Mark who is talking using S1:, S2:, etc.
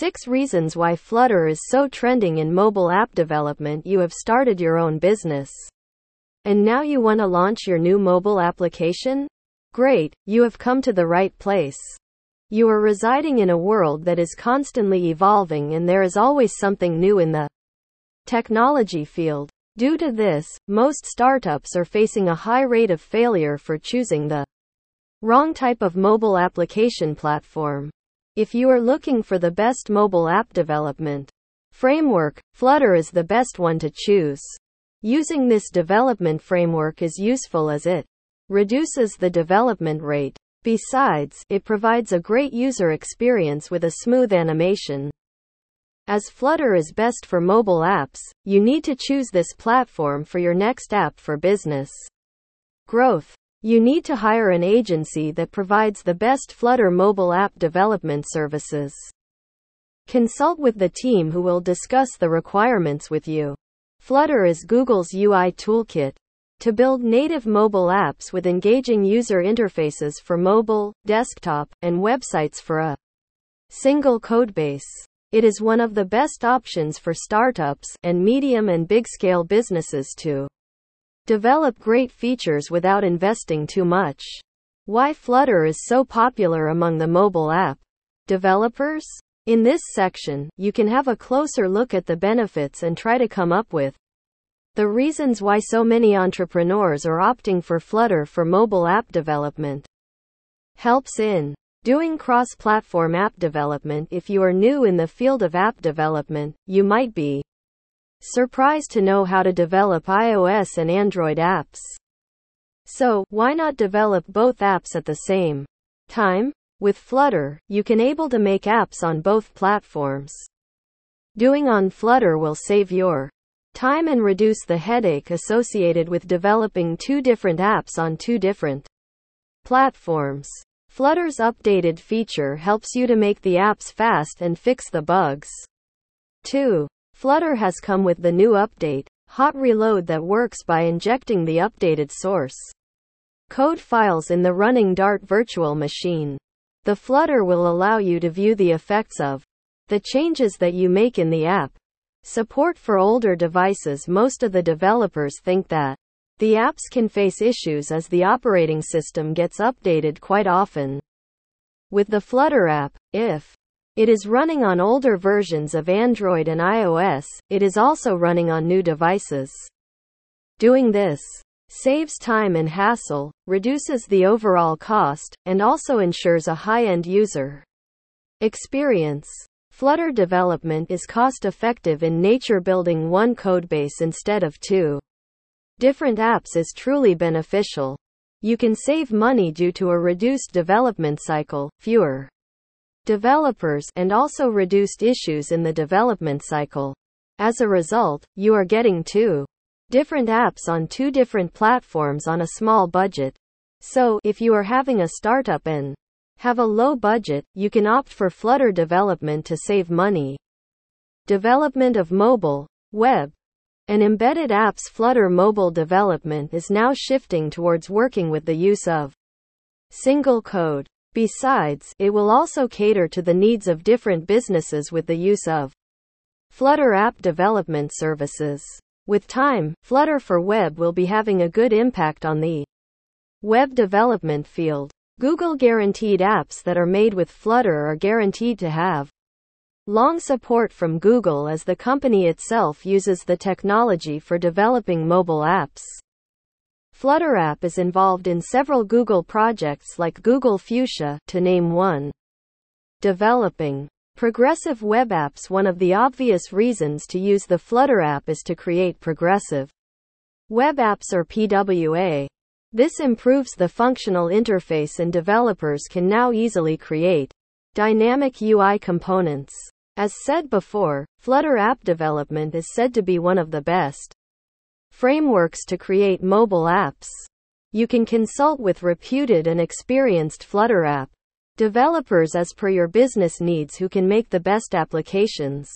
S1: 6 reasons why Flutter is so trending in mobile app development. You have started your own business. And now you want to launch your new mobile application? Great, you have come to the right place. You are residing in a world that is constantly evolving and there is always something new in the technology field. Due to this, most startups are facing a high rate of failure for choosing the wrong type of mobile application platform. If you are looking for the best mobile app development framework, Flutter is the best one to choose. Using this development framework is useful as it reduces the development rate. Besides, it provides a great user experience with a smooth animation. As Flutter is best for mobile apps, you need to choose this platform for your next app for business growth. You need to hire an agency that provides the best Flutter mobile app development services. Consult with the team who will discuss the requirements with you. Flutter is Google's UI toolkit to build native mobile apps with engaging user interfaces for mobile, desktop, and websites for a single codebase. It is one of the best options for startups and medium and big scale businesses to develop great features without investing too much. Why Flutter is so popular among the mobile app developers? In this section, you can have a closer look at the benefits and try to come up with the reasons why so many entrepreneurs are opting for Flutter for mobile app development. Helps in doing cross platform app development. If you are new in the field of app development, you might be surprised to know how to develop iOS and Android apps. So, why not develop both apps at the same time? With Flutter, you can able to make apps on both platforms. Doing on Flutter will save your time and reduce the headache associated with developing two different apps on two different platforms. Flutter's updated feature helps you to make the apps fast and fix the bugs. 2. Flutter has come with the new update, Hot Reload that works by injecting the updated source code files in the running Dart virtual machine. The Flutter will allow you to view the effects of the changes that you make in the app, Support for older devices Most of the developers think that the apps can face issues as the operating system gets updated quite often. With the Flutter app, if it is running on older versions of Android and iOS, it is also running on new devices. Doing this saves time and hassle, reduces the overall cost, and also ensures a high end user experience. Flutter development is cost effective in nature building one codebase instead of two different apps is truly beneficial. You can save money due to a reduced development cycle, fewer developers, and also reduced issues in the development cycle. As a result, you are getting two different apps on two different platforms on a small budget. So, if you are having a startup and have a low budget, you can opt for Flutter development to save money. Development of mobile, web, and embedded apps Flutter mobile development is now shifting towards working with the use of single code. Besides, it will also cater to the needs of different businesses with the use of Flutter app development services. With time, Flutter for Web will be having a good impact on the web development field. Google guaranteed apps that are made with Flutter are guaranteed to have long support from Google as the company itself uses the technology for developing mobile apps. Flutter app is involved in several Google projects like Google Fuchsia, to name one. Developing progressive web apps One of the obvious reasons to use the Flutter app is to create progressive web apps or PWA. This improves the functional interface and developers can now easily create dynamic UI components. As said before, Flutter app development is said to be one of the best frameworks to create mobile apps. You can consult with reputed and experienced Flutter app developers as per your business needs who can make the best applications.